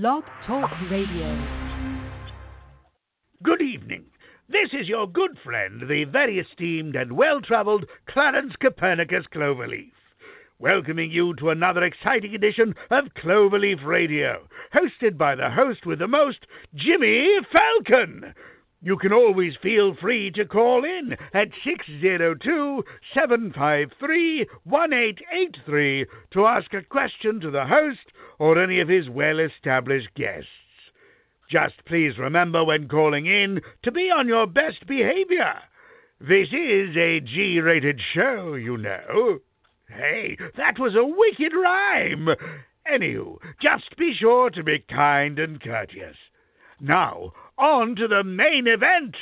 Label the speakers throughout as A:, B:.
A: Blog Talk Radio.
B: Good evening. This is your good friend, the very esteemed and well traveled Clarence Copernicus Cloverleaf, welcoming you to another exciting edition of Cloverleaf Radio, hosted by the host with the most, Jimmy Falcon. You can always feel free to call in at 602 753 1883 to ask a question to the host or any of his well established guests. Just please remember when calling in to be on your best behavior. This is a G rated show, you know. Hey, that was a wicked rhyme. Anywho, just be sure to be kind and courteous. Now, on to the main event.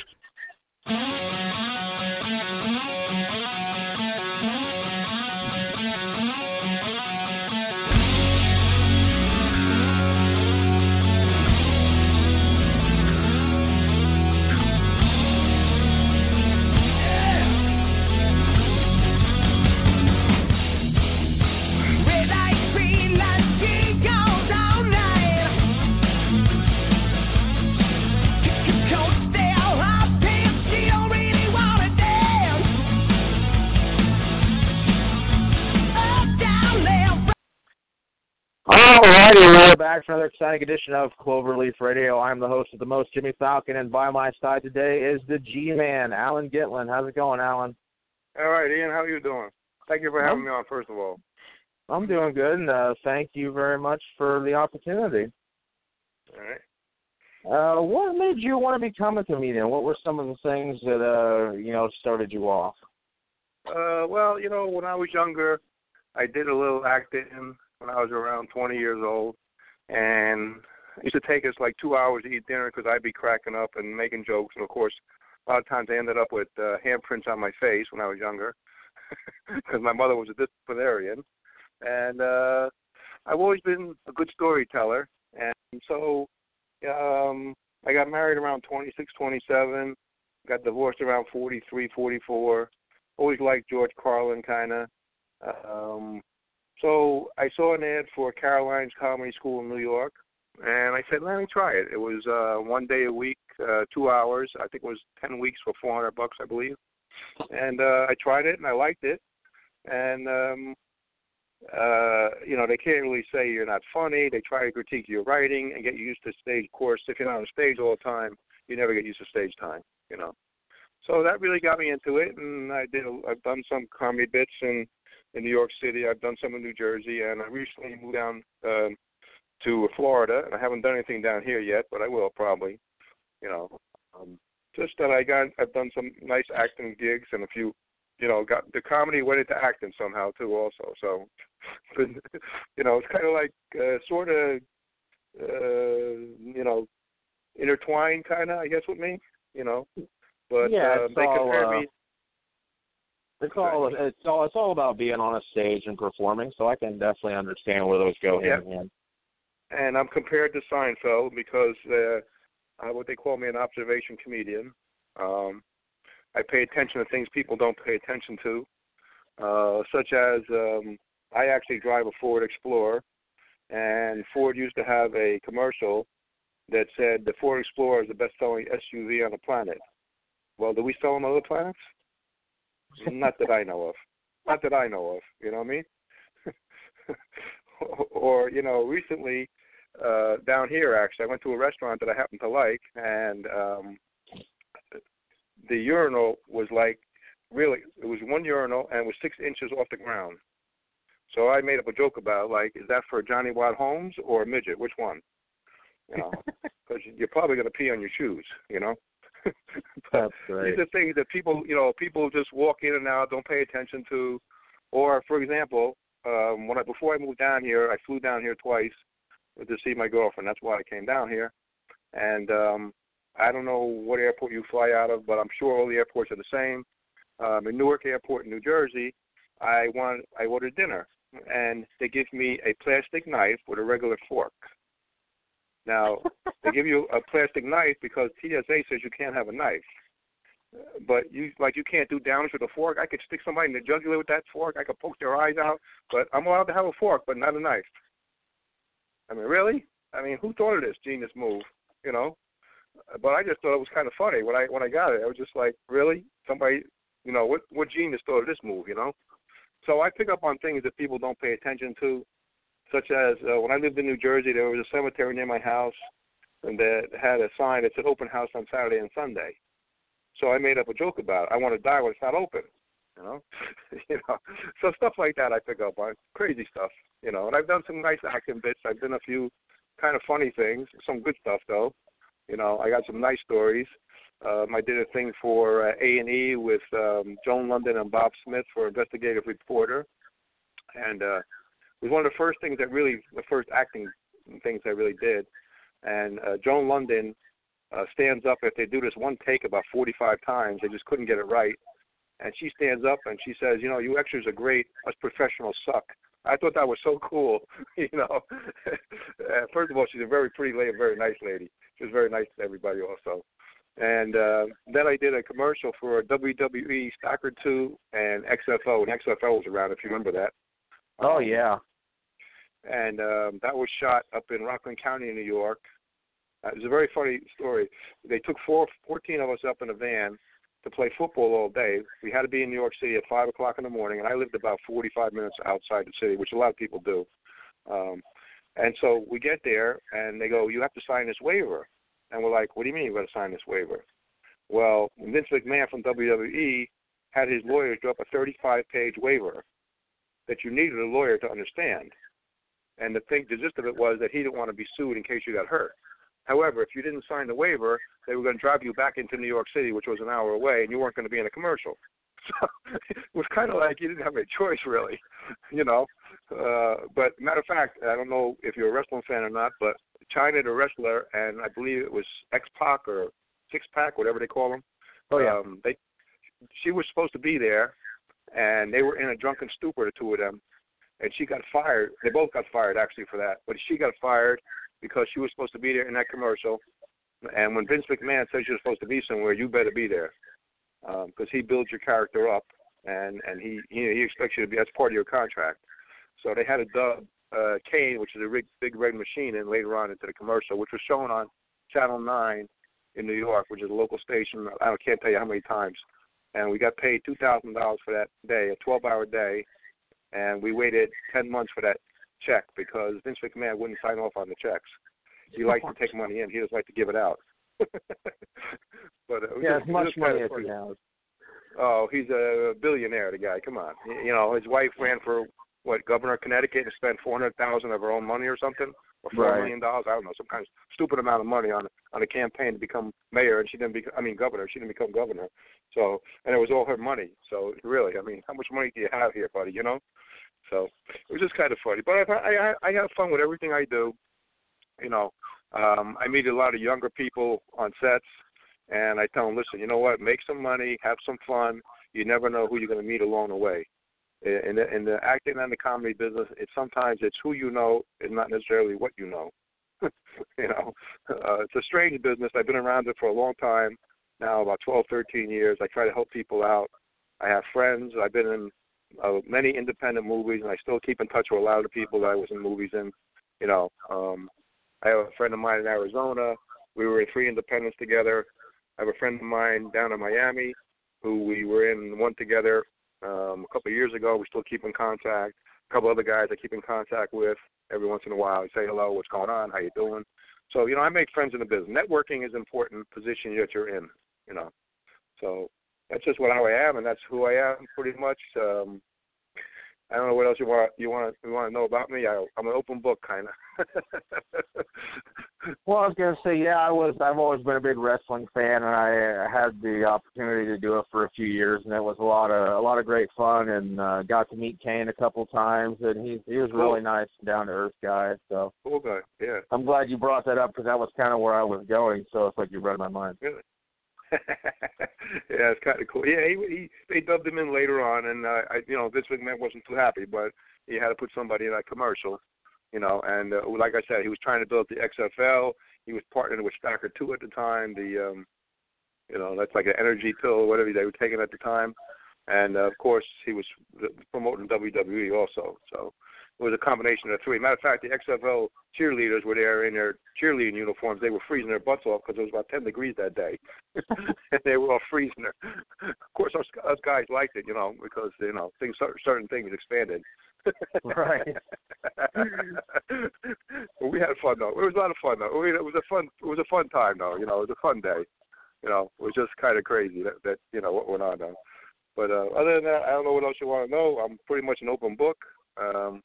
C: Alrighty, we're back for another exciting edition of Cloverleaf Radio. I'm the host of the most, Jimmy Falcon, and by my side today is the G-Man, Allan Gitlin. How's it going, Allan?
D: All right, Ian, how are you doing? Thank you for having
C: I'm,
D: me on, first of all.
C: I'm doing good, and uh, thank you very much for the opportunity.
D: All right.
C: Uh, what made you want to become a comedian? What were some of the things that uh, you know started you off?
D: Uh, well, you know, when I was younger, I did a little acting when I was around 20 years old, and it used to take us like two hours to eat dinner because I'd be cracking up and making jokes, and of course, a lot of times I ended up with uh, handprints on my face when I was younger because my mother was a disciplinarian, and uh, I've always been a good storyteller, and so um, I got married around 26, 27, got divorced around 43, 44. Always liked George Carlin, kind of. Um, so I saw an ad for Caroline's Comedy School in New York, and I said, let me try it. It was uh, one day a week, uh, two hours. I think it was ten weeks for four hundred bucks, I believe. And uh, I tried it, and I liked it. And um, uh, you know, they can't really say you're not funny. They try to critique your writing and get you used to stage Of course. If you're not on stage all the time, you never get used to stage time. You know. So that really got me into it, and I did. I've done some comedy bits and in New York City. I've done some in New Jersey, and I recently moved down um, to Florida. And I haven't done anything down here yet, but I will probably. You know, um, just that I got. I've done some nice acting gigs and a few. You know, got the comedy went into acting somehow too, also. So, but, you know, it's kind of like uh, sort of, uh, you know, intertwined, kind of, I guess, with me. You know, but
C: yeah,
D: uh, they compare
C: uh,
D: me.
C: It's all it's all it's all about being on a stage and performing. So I can definitely understand where those go hand in hand.
D: and I'm compared to Seinfeld because uh, uh, what they call me an observation comedian. Um, I pay attention to things people don't pay attention to, uh, such as um, I actually drive a Ford Explorer, and Ford used to have a commercial that said the Ford Explorer is the best-selling SUV on the planet. Well, do we sell on other planets? Not that I know of. Not that I know of. You know what I mean? or you know, recently uh down here actually, I went to a restaurant that I happen to like, and um the urinal was like really it was one urinal and it was six inches off the ground. So I made up a joke about like, is that for Johnny Wadd Holmes or a midget? Which one? You know, because you're probably going to pee on your shoes. You know.
C: That's great.
D: These are things that people, you know, people just walk in and out, don't pay attention to. Or, for example, um, when I before I moved down here, I flew down here twice to see my girlfriend. That's why I came down here. And um, I don't know what airport you fly out of, but I'm sure all the airports are the same. Um, in Newark Airport in New Jersey, I want I ordered dinner, and they give me a plastic knife with a regular fork. Now they give you a plastic knife because TSA says you can't have a knife. But you like you can't do damage with a fork. I could stick somebody in the jugular with that fork. I could poke their eyes out, but I'm allowed to have a fork, but not a knife. I mean, really? I mean, who thought of this genius move? You know, but I just thought it was kind of funny when I when I got it. I was just like, really, somebody, you know, what what genius thought of this move? You know, so I pick up on things that people don't pay attention to, such as uh, when I lived in New Jersey, there was a cemetery near my house, and that had a sign that said open house on Saturday and Sunday. So I made up a joke about it. I want to die when it's not open. You know, you know, so stuff like that I pick up on crazy stuff. You know, and I've done some nice acting bits. I've done a few kind of funny things, some good stuff though. You know, I got some nice stories. Um, I did a thing for uh, A and E with um, Joan Lunden and Bob Smith for investigative reporter, and uh, was one of the first things that really, the first acting things I really did. And uh, Joan Lunden uh, stands up if they do this one take about 45 times, they just couldn't get it right. And she stands up and she says, "You know, you extras are great. Us professionals suck." I thought that was so cool. you know, uh, first of all, she's a very pretty lady, very nice lady. She was very nice to everybody also. And uh, then I did a commercial for WWE Stacker 2 and XFL. And XFL was around, if you remember that.
C: Oh yeah.
D: And um, that was shot up in Rockland County, New York. Uh, it was a very funny story. They took four, 14 of us up in a van to play football all day. We had to be in New York City at 5 o'clock in the morning, and I lived about 45 minutes outside the city, which a lot of people do. Um, and so we get there, and they go, You have to sign this waiver. And we're like, What do you mean you got to sign this waiver? Well, Vince McMahon from WWE had his lawyers draw up a 35 page waiver that you needed a lawyer to understand. And the thing, the gist of it was that he didn't want to be sued in case you got hurt. However, if you didn't sign the waiver, they were going to drive you back into New York City, which was an hour away, and you weren't going to be in a commercial. So it was kind of like you didn't have a choice, really, you know. Uh, but matter of fact, I don't know if you're a wrestling fan or not, but Chyna, the wrestler, and I believe it was X Pac or Six Pack, whatever they call them.
C: Oh yeah.
D: Um, they, she was supposed to be there, and they were in a drunken stupor, the two of them, and she got fired. They both got fired actually for that, but she got fired because she was supposed to be there in that commercial. And when Vince McMahon says you're supposed to be somewhere, you better be there, because he builds your character up, and and he he, he expects you to be. That's part of your contract. So they had to dub uh, Kane, which is a big, big red machine, in later on into the commercial, which was shown on Channel Nine in New York, which is a local station. I can't tell you how many times. And we got paid two thousand dollars for that day, a twelve-hour day, and we waited ten months for that check because Vince McMahon wouldn't sign off on the checks. He likes to take money in. He doesn't like to give it out. but uh,
C: Yeah,
D: just-
C: much money as he has.
D: Oh, he's a billionaire. The guy. Come on. You know, his wife ran for what governor of Connecticut and spent four hundred thousand of her own money or something, or four
C: Right.
D: million dollars. I don't know, some kind of stupid amount of money on on a campaign to become mayor, and she didn't become. I mean, governor. She didn't become governor. So, and it was all her money. So, really, I mean, how much money do you have here, buddy? You know. So it was just kind of funny, but I I I have fun with everything I do. You know, um, I meet a lot of younger people on sets, and I tell them, listen, you know what? Make some money, have some fun. You never know who you're going to meet along the way. In the, in the acting and the comedy business, it's sometimes it's who you know and not necessarily what you know. you know, uh, it's a strange business. I've been around it for a long time now, about 12, 13 years. I try to help people out. I have friends. I've been in uh, many independent movies, and I still keep in touch with a lot of the people that I was in movies in. You know, um, I have a friend of mine in Arizona. We were in three independents together. I have a friend of mine down in Miami who we were in one together um, a couple of years ago. We still keep in contact. A couple other guys I keep in contact with every once in a while. I say hello, what's going on, how you doing? So you know, I make friends in the business. Networking is an important position that you're in. You know, so that's just what I am, and that's who I am pretty much. Um, I don't know what else you want you want to you want to know about me. I, I'm an open book kind of.
C: Well, I was gonna say, yeah, I was. I've always been a big wrestling fan, and I had the opportunity to do it for a few years, and it was a lot of a lot of great fun, and uh, got to meet Kane a couple times, and he he was a really nice, down to earth guy. So
D: cool guy, yeah.
C: I'm glad you brought that up because that was kind of where I was going. So it's like you read my mind.
D: Really? yeah, it's kind of cool. Yeah, he, he they dubbed him in later on, and uh, I, you know, Vince McMahon wasn't too happy, but he had to put somebody in that commercial, you know. And uh, like I said, he was trying to build the XFL. He was partnering with Stacker Two at the time. The, um, you know, that's like an energy pill or whatever they were taking at the time. And uh, of course, he was promoting WWE also. So was a combination of the three. Matter of fact, the XFL cheerleaders were there in their cheerleading uniforms. They were freezing their butts off because it was about 10 degrees that day, and they were all freezing. There. Of course, us, us guys liked it, you know, because you know things certain things expanded.
C: right.
D: we had fun though. It was a lot of fun though. I mean, it was a fun. It was a fun time though. You know, it was a fun day. You know, it was just kind of crazy that that you know what went on though. But uh, other than that, I don't know what else you want to know. I'm pretty much an open book. Um,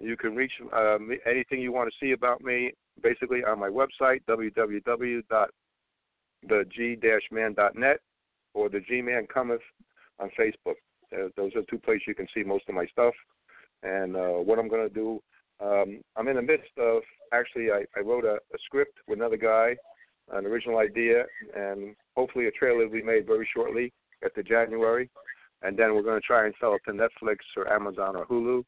D: you can reach uh, me, anything you want to see about me basically on my website www.theg-man.net or the G-Man Cometh on Facebook. Uh, those are two places you can see most of my stuff. And uh, what I'm going to do, um, I'm in the midst of actually I, I wrote a, a script with another guy, an original idea, and hopefully a trailer will be made very shortly after January. And then we're going to try and sell it to Netflix or Amazon or Hulu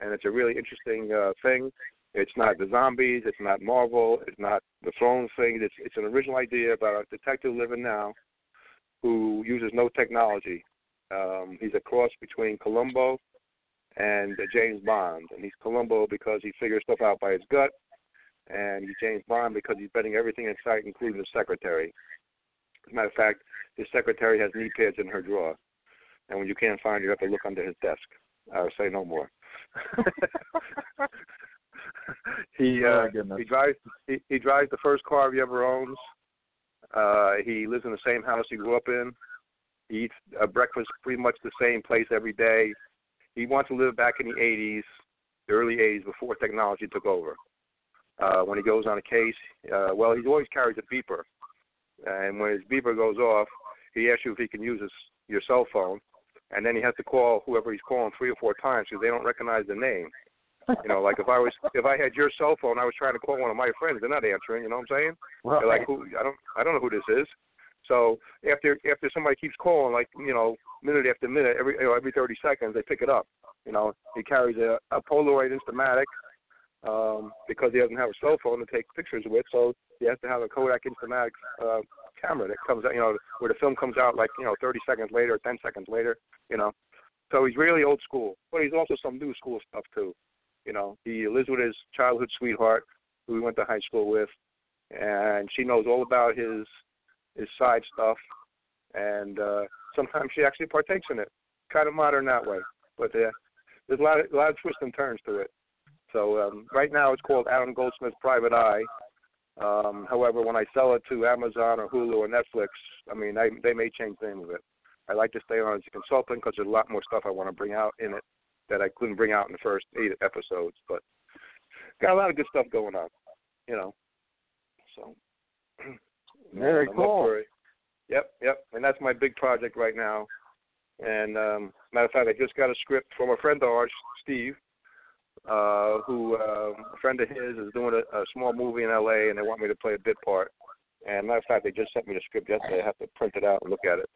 D: and it's a really interesting uh, thing. It's not the zombies. It's not Marvel. It's not the Thrones thing. It's it's an original idea about a detective living now who uses no technology. Um, he's a cross between Columbo and uh, James Bond, and he's Columbo because he figures stuff out by his gut, and he's James Bond because he's betting everything in sight, including the secretary. As a matter of fact, his secretary has knee pads in her drawer, and when you can't find her, you have to look under his desk. I'll say no more. He uh, oh, he drives he, he drives the first car he ever owns. Uh, he lives in the same house he grew up in. He eats uh, breakfast pretty much the same place every day. He wants to live back in the 80s, the early 80s, before technology took over. Uh, when he goes on a case, uh, well, he always carries a beeper, and when his beeper goes off, he asks you if he can use his, your cell phone and then he has to call whoever he's calling three or four times because they don't recognize the name. You know, like if I was if I had your cell phone, I was trying to call one of my friends. They're not answering. You know what I'm saying?
C: Right.
D: They're like, who? I don't I don't know who this is. So after after somebody keeps calling, like you know, minute after minute, every you know, every 30 seconds, they pick it up. You know, he carries a, a Polaroid Instamatic um, because he doesn't have a cell phone to take pictures with, so he has to have a Kodak Instamatic uh, camera that comes out, you know, where the film comes out like you know 30 seconds later, 10 seconds later, you know. So he's really old school, but he's also some new school stuff too. You know, he lives with his childhood sweetheart, who he went to high school with, and she knows all about his his side stuff, and uh, sometimes she actually partakes in it. Kind of modern that way, but uh, there's a lot of a lot of twists and turns to it. So um, right now it's called Adam Goldsmith's Private Eye, um, however, when I sell it to Amazon or Hulu or Netflix, I mean, I, they may change the name of it. I like to stay on as a consultant because there's a lot more stuff I want to bring out in it that I couldn't bring out in the first eight episodes. But got a lot of good stuff going on, you know. So
C: very
D: I'm
C: cool.
D: Yep, yep, and that's my big project right now. And um, matter of fact, I just got a script from a friend of ours, Steve, uh, who uh, a friend of his is doing a, a small movie in L.A. and they want me to play a bit part. And matter of fact, they just sent me the script yesterday. I have to print it out and look at it.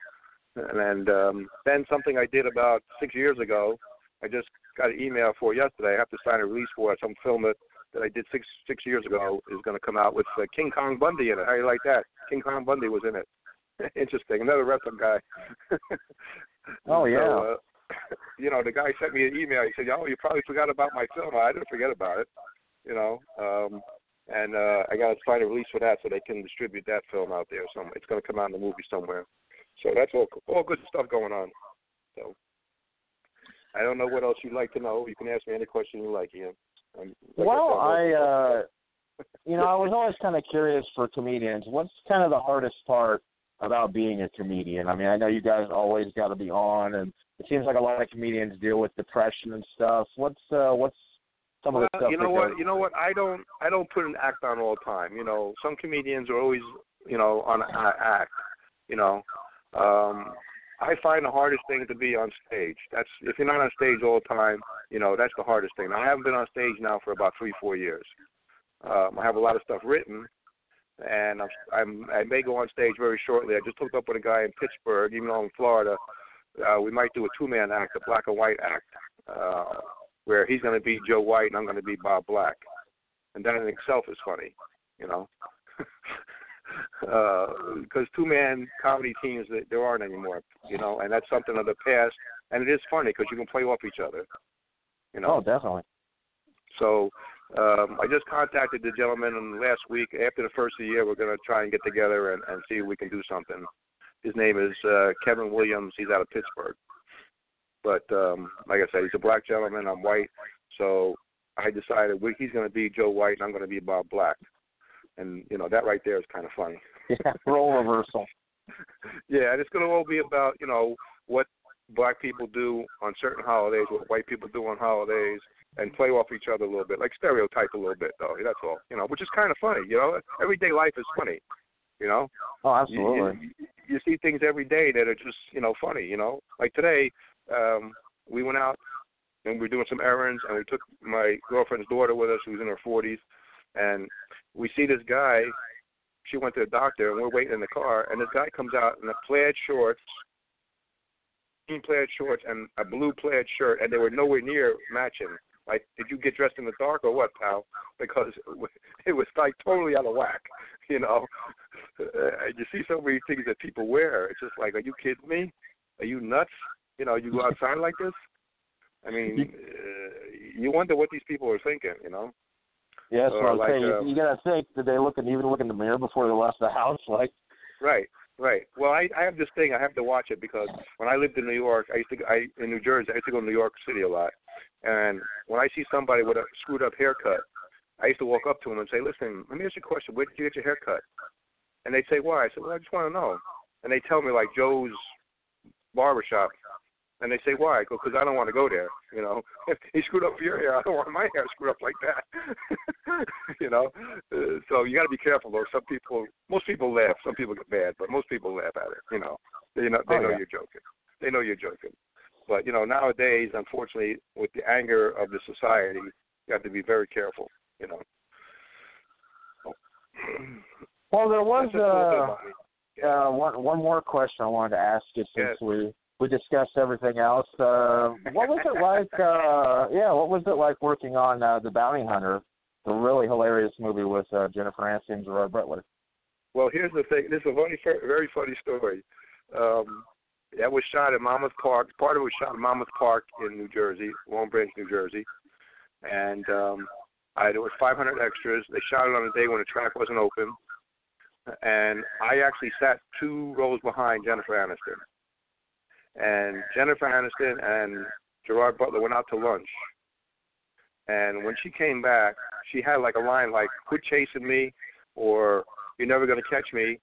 D: And, and um, then something I did about six years ago, I just got an email for yesterday. I have to sign a release for it. Some film that that I did six six years ago is going to come out with uh, King Kong Bundy in it. How do you like that? King Kong Bundy was in it. Interesting. Another wrestling guy.
C: oh yeah.
D: So, uh, you know, the guy sent me an email. He said, "Oh, you probably forgot about my film." I didn't forget about it. You know, um, and uh, I got to find a release for that so they can distribute that film out there. So it's going to come out in the movie somewhere. So that's all all good stuff going on. So I don't know what else you'd like to know. You can ask me any question you like, Ian. Like
C: well,
D: I,
C: I uh, you know, I was always kind of curious for comedians. What's kind of the hardest part about being a comedian? I mean, I know you guys always got to be on, and it seems like a lot of comedians deal with depression and stuff. What's uh, what's some of the stuff?
D: You know what? You know what? I don't I don't put an act on all the time. You know, some comedians are always you know on an act. You know, um, I find the hardest thing to be on stage. That's if you're not on stage all the time. You know, that's the hardest thing. Now, I haven't been on stage now for about three four years. Um, I have a lot of stuff written, and I'm, I'm I may go on stage very shortly. I just hooked up with a guy in Pittsburgh, even though I'm in Florida. Uh, we might do a two man act, a black and white act, uh, where he's going to be Joe White and I'm going to be Bob Black, and that in itself is funny, you know. Because uh, two man comedy teams there aren't anymore, you know, and that's something of the past. And it is funny because you can play off each other. You know.
C: Oh, definitely.
D: So um, I just contacted the gentleman last week. After the first of the year, we're going to try and get together and, and see if we can do something. His name is uh, Kevin Williams. He's out of Pittsburgh. But um, like I said, he's a black gentleman. I'm white, so I decided we, he's going to be Joe White and I'm going to be Bob Black. And you know that right there is kind of funny.
C: Yeah, role reversal.
D: yeah, and it's going to all be about you know what black people do on certain holidays, what white people do on holidays, and play off each other a little bit, like stereotype a little bit, though. That's all, you know, which is kind of funny. You know, everyday life is funny. You know.
C: Oh, absolutely.
D: You, you, you see things every day that are just you know funny. You know, like today, um, we went out and we were doing some errands, and we took my girlfriend's daughter with us, who's in her 40s, and we see this guy she went to the doctor, and we're waiting in the car, and this guy comes out in a plaid shorts, green plaid shorts, and a blue plaid shirt, and they were nowhere near matching. Like, did you get dressed in the dark or what, pal? Because it was like totally out of whack, you know. Uh, you see so many things that people wear. It's just like, are you kidding me? Are you nuts? You know, you go outside like this. I mean, uh, you wonder what these people are thinking, you know.
C: Yeah, so
D: Or
C: I was
D: like,
C: saying,
D: uh,
C: you, you gotta think, did they look and even look in the mirror before they left the house? Like,
D: Right, right. Well, I I have this thing. I have to watch it because when I lived in New York, I used to I in New Jersey. I used to go to New York City a lot, and when I see somebody with a screwed up haircut, I used to walk up to them and say, "Listen, let me ask you a question. Where did you get your haircut?" And they say, "Why?" I said, "Well, I just want to know." And they tell me like Joe's barbershop. And they say, why? Go, Because I don't want to go there. You know, if he screwed up your hair, I don't want my hair screwed up like that. you know, uh, so you got to be careful. Though some people, most people laugh. Some people get mad, but most people laugh at it. You know, they know they
C: Oh,
D: know
C: yeah.
D: you're joking. They know you're joking. But you know, nowadays, unfortunately, with the anger of the society, you have to be very careful. You know.
C: well, there was uh, uh, one one more question I wanted to ask you since
D: Yes.
C: we we discussed everything else. Uh, what was it like? Uh, yeah, what was it like working on uh, the Bounty Hunter, the really hilarious movie with uh, Jennifer Aniston and Gerard Butler?
D: Well, here's the thing. This is a very, very funny story. Um, that was shot in Monmouth Park. Part of it was shot in Monmouth Park in New Jersey, Long Branch, New Jersey. And um, I, there was 500 extras. They shot it on a day when the track wasn't open. And I actually sat two rows behind Jennifer Aniston. And Jennifer Aniston and Gerard Butler went out to lunch. And when she came back, she had like a line like, quit chasing me or you're never going to catch me.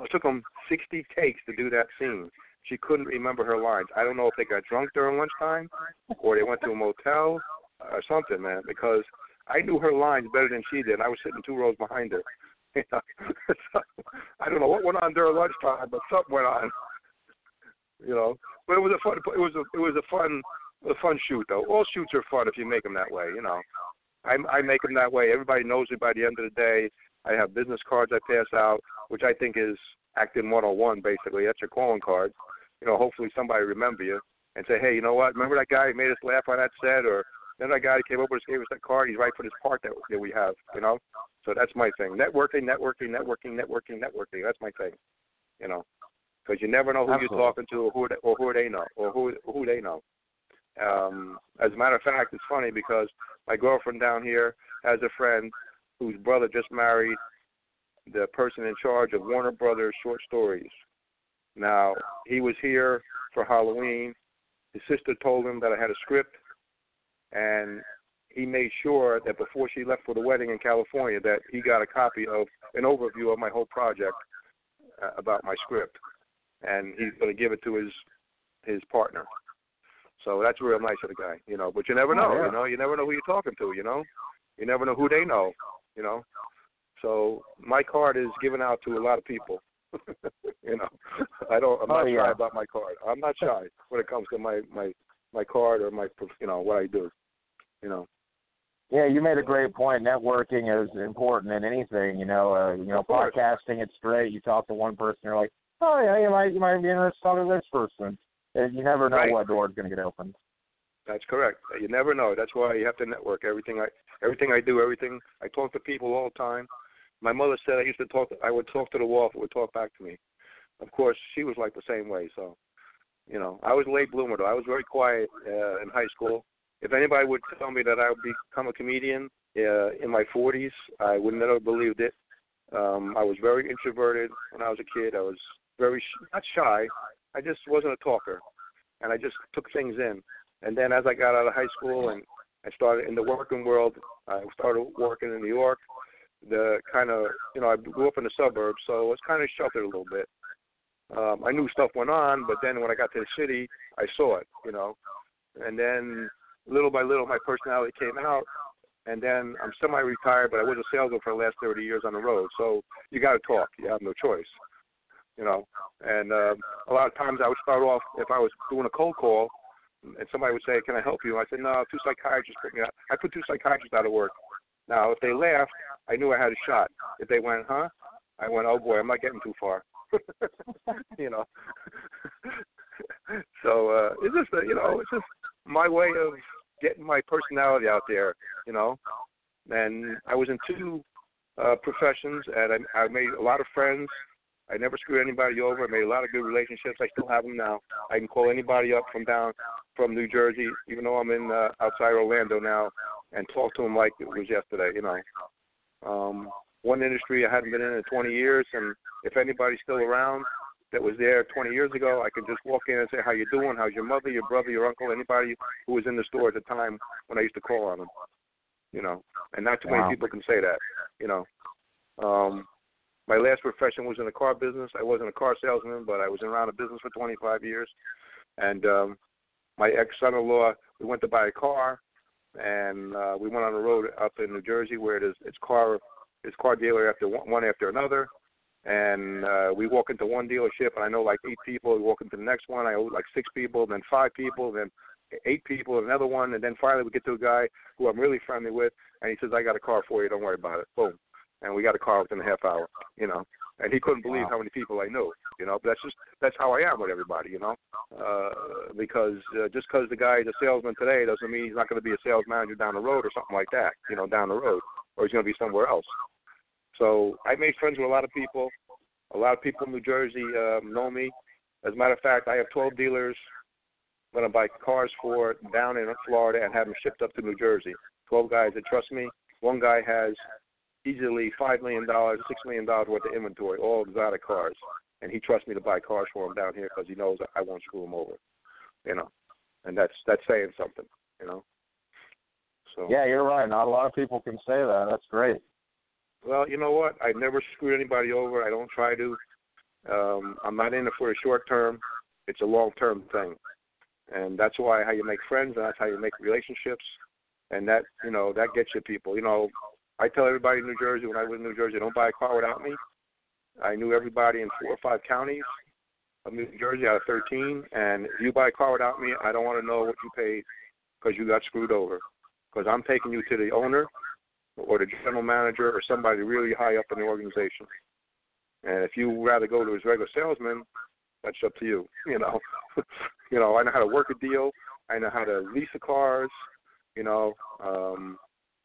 D: It took them 60 takes to do that scene. She couldn't remember her lines. I don't know if they got drunk during lunchtime or they went to a motel or something, man, because I knew her lines better than she did. I was sitting two rows behind her. I don't know what went on during lunchtime, but something went on. You know, but it was a fun. It was a it was a fun a fun shoot though. All shoots are fun if you make them that way. You know, I I make them that way. Everybody knows me by the end of the day. I have business cards I pass out, which I think is acting 101 basically. That's your calling card. You know, hopefully somebody remember you and say, hey, you know what? Remember that guy who made us laugh on that set, or then that guy who came over and gave us that card. He's right for this part that that we have. You know, so that's my thing. Networking, networking, networking, networking, networking. That's my thing. You know, because you never know who
C: Absolutely.
D: you're talking to, or who they, or who they know, or who who they know. Um, as a matter of fact, it's funny because my girlfriend down here has a friend whose brother just married the person in charge of Warner Brothers Short Stories. Now, he was here for Halloween. His sister told him that I had a script, and he made sure that before she left for the wedding in California, that he got a copy of an overview of my whole project uh, about my script, and he's going to give it to his his partner. So that's real nice of the guy, you know. But you never know,
C: Oh, yeah.
D: you know. You never know who you're talking to, you know. You never know who they know, you know. So my card is given out to a lot of people. you know, I don't. I'm
C: Oh,
D: not shy about my card. I'm not shy when it comes to my my my card or my you know what I do. You know.
C: Yeah, you made a great point. Networking is important in anything. You know, uh, you know, podcasting. It's great. You talk to one person, you're like, oh yeah, you might you might be interested in talking to this person. And you never know
D: Right.
C: what door is going to get opened.
D: That's correct. You never know. That's why you have to network. Everything I everything I do, everything I talk to people all the time. My mother said I used to talk. I would talk to the wall. If it would talk back to me. Of course, she was like the same way. So, you know, I was a late bloomer though. I was very quiet uh, in high school, if anybody would tell me that I would become a comedian uh, in my 40s, I would never believed it. Um, I was very introverted when I was a kid. I was very sh- not shy. I just wasn't a talker, and I just took things in. And then as I got out of high school and I started in the working world, I started working in New York. The kind of you know I grew up in the suburbs, so I was kind of sheltered a little bit. Um, I knew stuff went on, but then when I got to the city, I saw it, you know. And then little by little, my personality came out. And then I'm semi-retired, but I was a salesman for the last 30 years on the road. So you got to talk. You have no choice, you know. And uh, a lot of times I would start off if I was doing a cold call, and somebody would say, "Can I help you?" I said, "No, two psychiatrists put me out." I put two psychiatrists out of work. Now, if they laughed, I knew I had a shot. If they went, "Huh?" I went, "Oh boy, I'm not getting too far." you know. so uh, it's just a, you know, it's just my way of getting my personality out there, you know. And I was in two uh, professions, and I, I made a lot of friends. I never screwed anybody over. I made a lot of good relationships. I still have them now. I can call anybody up from down from New Jersey, even though I'm in uh, outside Orlando now, and talk to them like it was yesterday. You know, um, one industry I hadn't been in in 20 years, and if anybody's still around that was there 20 years ago, I could just walk in and say, "How you doing? How's your mother, your brother, your uncle, anybody who was in the store at the time when I used to call on them." You know, and not too
C: wow.
D: many people can say that. You know, um, my last profession was in the car business. I wasn't a car salesman, but I was around the business for 25 years. And um, my ex-son-in-law, we went to buy a car, and uh, we went on the road up in New Jersey where it is it's car it's car dealer after one, one after another and uh, we walk into one dealership and I know like eight people. We walk into the next one, I know like six people, then five people, then eight people, another one, and then finally we get to a guy who I'm really friendly with, and he says, "I got a car for you. Don't worry about it." Boom, and we got a car within a half hour. You know, and he couldn't believe
C: wow.
D: how many people I knew. You know, but that's just that's how I am with everybody. You know, uh, because uh, just because the guy is a salesman today doesn't mean he's not going to be a sales manager down the road or something like that. You know, down the road, or he's going to be somewhere else. So I made friends with a lot of people. A lot of people in New Jersey um, know me. As a matter of fact, I have 12 dealers I'm going to buy cars for down in Florida and have them shipped up to New Jersey. 12 guys that trust me. One guy has easily $5 million, $6 million worth of inventory, all exotic cars. And he trusts me to buy cars for him down here because he knows I won't screw him over. You know, and that's that's saying something. You know. So.
C: Yeah, you're right. Not a lot of people can say that. That's great.
D: Well, you know what? I never screwed anybody over. I don't try to. Um, I'm not in it for a short term. It's a long term thing, and that's why how you make friends, and that's how you make relationships, and that you know that gets you people. You know, I tell everybody in New Jersey when I was in New Jersey, don't buy a car without me. I knew everybody in four or five counties of New Jersey out of 13, and if you buy a car without me, I don't want to know what you paid because you got screwed over. Because I'm taking you to the owner or the general manager or somebody really high up in the organization. And if you rather go to his regular salesman, that's up to you. You know, you know, I know how to work a deal. I know how to lease the cars. You know, um,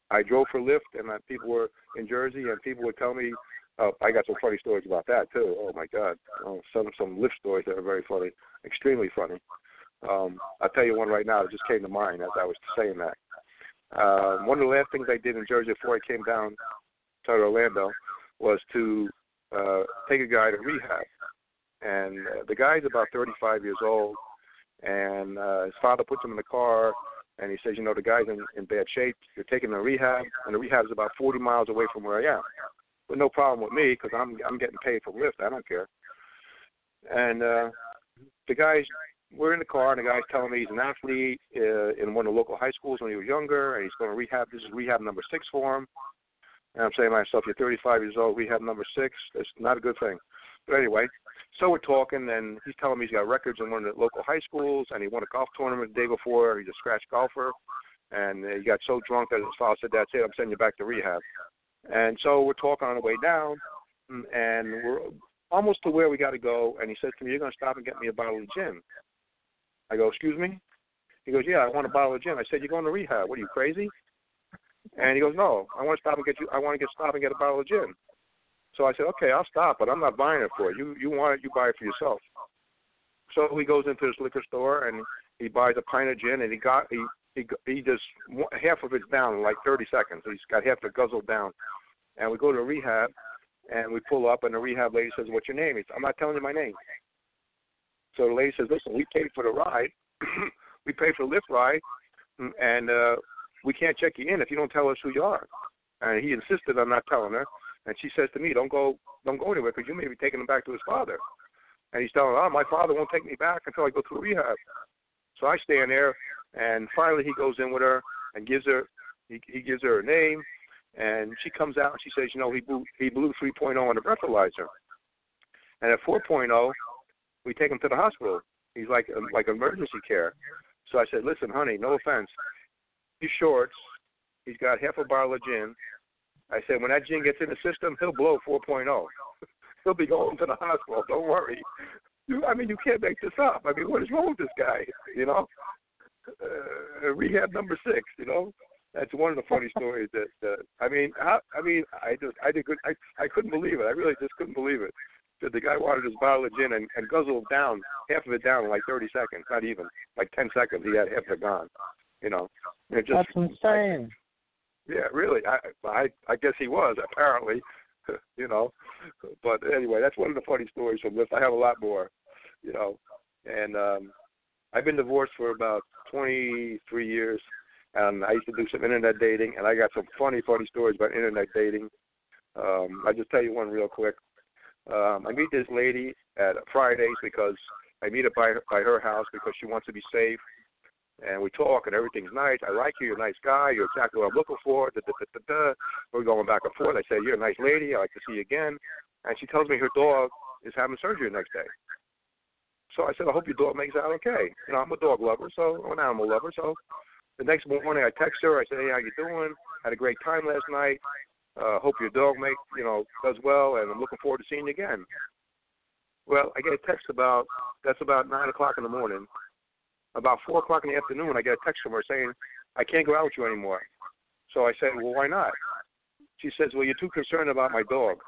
D: I drove for Lyft, and uh, people were in Jersey, and people would tell me. Uh, I got some funny stories about that too. Oh my God, oh, some some Lyft stories that are very funny, extremely funny. Um, I'll tell you one right now that just came to mind as I was saying that. Uh, one of the last things I did in Jersey before I came down to Orlando was to uh, take a guy to rehab. And uh, the guy's about 35 years old, and uh, his father puts him in the car, and he says, you know, the guy's in, in bad shape. You're taking him to rehab, and the rehab is about 40 miles away from where I am. But no problem with me because I'm I'm getting paid for Lyft. I don't care. And uh, the guy's we're in the car, and the guy's telling me he's an athlete uh, in one of the local high schools when he was younger, and he's going to rehab. This is rehab number six for him. And I'm saying to myself, you're 35 years old, rehab number six. It's not a good thing. But anyway, so we're talking, and he's telling me he's got records in one of the local high schools, and he won a golf tournament the day before. He's a scratch golfer, and he got so drunk that his father said, "That's it. I'm sending you back to rehab." And so we're talking on the way down, and we're almost to where we got to go. And he says to me, "You're going to stop and get me a bottle of gin." I go, "Excuse me." He goes, "Yeah, I want a bottle of gin." I said, "You're going to rehab? What are you crazy?" And he goes, "No, I want to stop and get you. I want to get stop and get a bottle of gin." So I said, "Okay, I'll stop, but I'm not buying it for you. You you want it, you buy it for yourself." So he goes into this liquor store and he buys a pint of gin, and he got he he he just half of it's down in like 30 seconds. He's got half the guzzle down, and we go to rehab, and we pull up, and the rehab lady says, "What's your name?" He says, "I'm not telling you my name." So the lady says, "Listen, we paid for the ride, we paid for the Lyft ride, and uh, we can't check you in if you don't tell us who you are." And he insisted on not telling her, and she says to me, "Don't go, don't go anywhere because you may be taking him back to his father." And he's telling her, "Oh, my father won't take me back until I go through rehab." So I stand there, and finally he goes in with her and gives her he, he gives her a name, and she comes out and she says, "You know, he blew he blew 3.0 on the breathalyzer." And at 4.0, we take him to the hospital. He's like like emergency care. So I said, "Listen, honey, no offense, he's shorts. He's got half a bottle of gin." I said, "When that gin gets in the system, he'll blow 4.0. he'll be going to the hospital. Don't worry." You, I mean, you can't make this up. I mean, what is wrong with this guy? You know, uh, rehab number six. You know, that's one of the funny stories. That uh, I mean, how, I mean, I just, I did, I, I couldn't believe it. I really just couldn't believe it. That the guy wanted his bottle of gin and, and guzzled down half of it down in like 30 seconds. Not even like 10 seconds. He had half of it gone. You know, it just,
C: that's insane.
D: I, yeah, really. I, I, I guess he was apparently. you know. But anyway, that's one of the funny stories from this. I have a lot more, you know. And um I've been divorced for about 23 years, and I used to do some internet dating, and I got some funny, funny stories about internet dating. Um, I just tell you one real quick. Um, I meet this lady at Fridays because I meet her by by her house because she wants to be safe and we talk and everything's nice. I like you. You're a nice guy. You're exactly what I'm looking for. Da, da, da, da, da. We're going back and forth. I say, you're a nice lady. I like to see you again. And she tells me her dog is having surgery the next day. So I said, I hope your dog makes out okay. You know, I'm a dog lover, so I'm an animal lover. So the next morning I text her. I say, hey, how you doing? Had a great time last night. Uh, hope your dog make you know does well, and I'm looking forward to seeing you again. Well, I get a text about that's about nine o'clock in the morning about four o'clock in the afternoon, I get a text from her saying, "I can't go out with you anymore." So I said, "Well, why not?" She says, "Well, you're too concerned about my dog."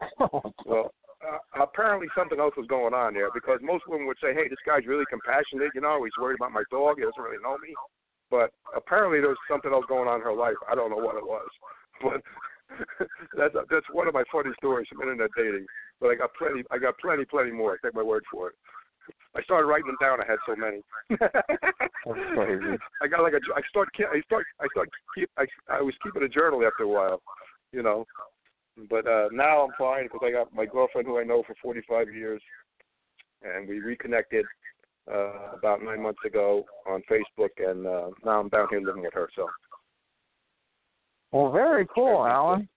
D: well, uh, apparently something else was going on there because most women would say, "Hey, this guy's really compassionate. You know, he's worried about my dog. He doesn't really know me." But apparently there was something else going on in her life. I don't know what it was, but that's that's one of my funny stories from internet dating. But I got plenty. I got plenty, plenty more. Take my word for it. I started writing them down. I had so many. I got like a. I start. I start. I start. Keep. I. I was keeping a journal after a while, you know. But uh now I'm fine because I got my girlfriend who I know for 45 years, and we reconnected uh about nine months ago on Facebook, and uh now I'm down here living with her. So.
C: Well, very cool, Allan.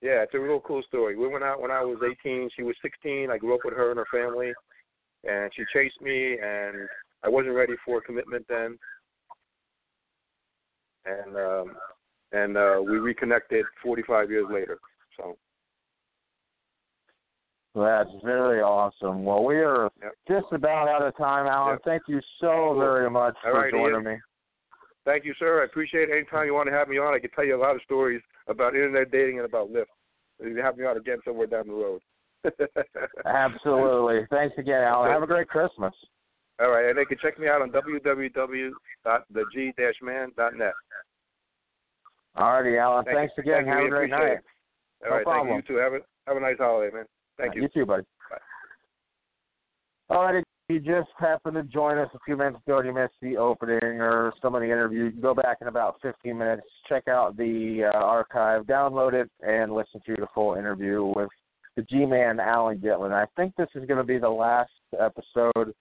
D: Yeah, it's a real cool story. We went out when I was 18. She was 16. I grew up with her and her family and she chased me, and I wasn't ready for a commitment then. And um, and uh, we reconnected 45 years later. So.
C: That's very awesome. Well, we are
D: yep.
C: just about out of time, Allan.
D: Yep.
C: Thank you so very much
D: All
C: for
D: right,
C: joining
D: Ian.
C: me.
D: Thank you, sir. I appreciate it. Anytime you want to have me on, I can tell you a lot of stories about internet dating and about Lyft. You can have me on again somewhere down the road.
C: Absolutely. Thanks again, Allan. Have a great Christmas.
D: All right, and they can check me out on www.theg-man.net.
C: All righty, Allan.
D: Thank
C: Thanks
D: you.
C: again.
D: Thank.
C: Have
D: We
C: a great night.
D: it. All
C: No
D: right,
C: problem.
D: thank you. You too. Have a have a nice holiday, man. Thank you.
C: You too, buddy.
D: Bye.
C: All right, you just happened to join us a few minutes ago you missed the opening or some of the interview, you can go back in about 15 minutes, check out the uh, archive, download it, and listen to the full interview with the G-Man Allan Gitlin. I think this is going to be the last episode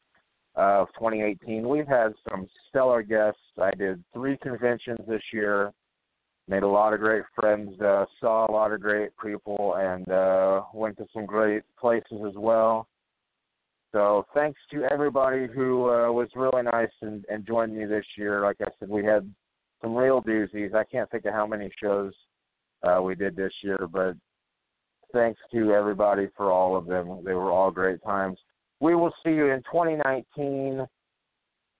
C: of 2018. We've had some stellar guests. I did three conventions this year, made a lot of great friends, uh, saw a lot of great people, and uh, went to some great places as well. So thanks to everybody who uh, was really nice and, and joined me this year. Like I said, we had some real doozies. I can't think of how many shows uh, we did this year, but thanks to everybody for all of them. They were all great times. We will see you in 2019.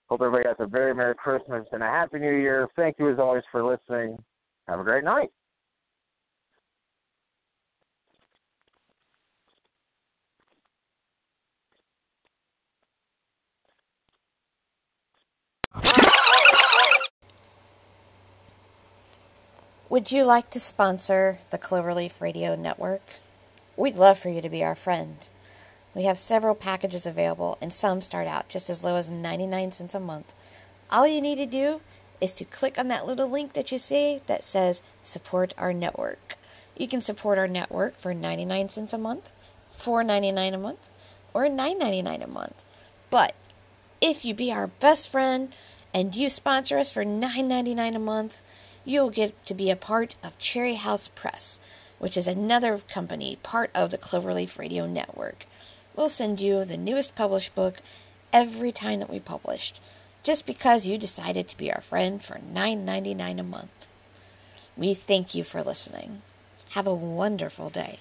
C: Hope everybody has a very Merry Christmas and a Happy New Year. Thank you as always for listening. Have a great night.
E: Would you like to sponsor the Cloverleaf Radio Network? We'd love for you to be our friend. We have several packages available, and some start out just as low as 99 cents a month. All you need to do is to click on that little link that you see that says Support Our Network. You can support our network for 99 cents a month, $4.99 a month, or $9.99 a month. But if you be our best friend and you sponsor us for $9.99 a month, you'll get to be a part of Cherry House Press, which is another company part of the Cloverleaf Radio Network. We'll send you the newest published book every time that we published, just because you decided to be our friend for $9.99 a month. We thank you for listening. Have a wonderful day.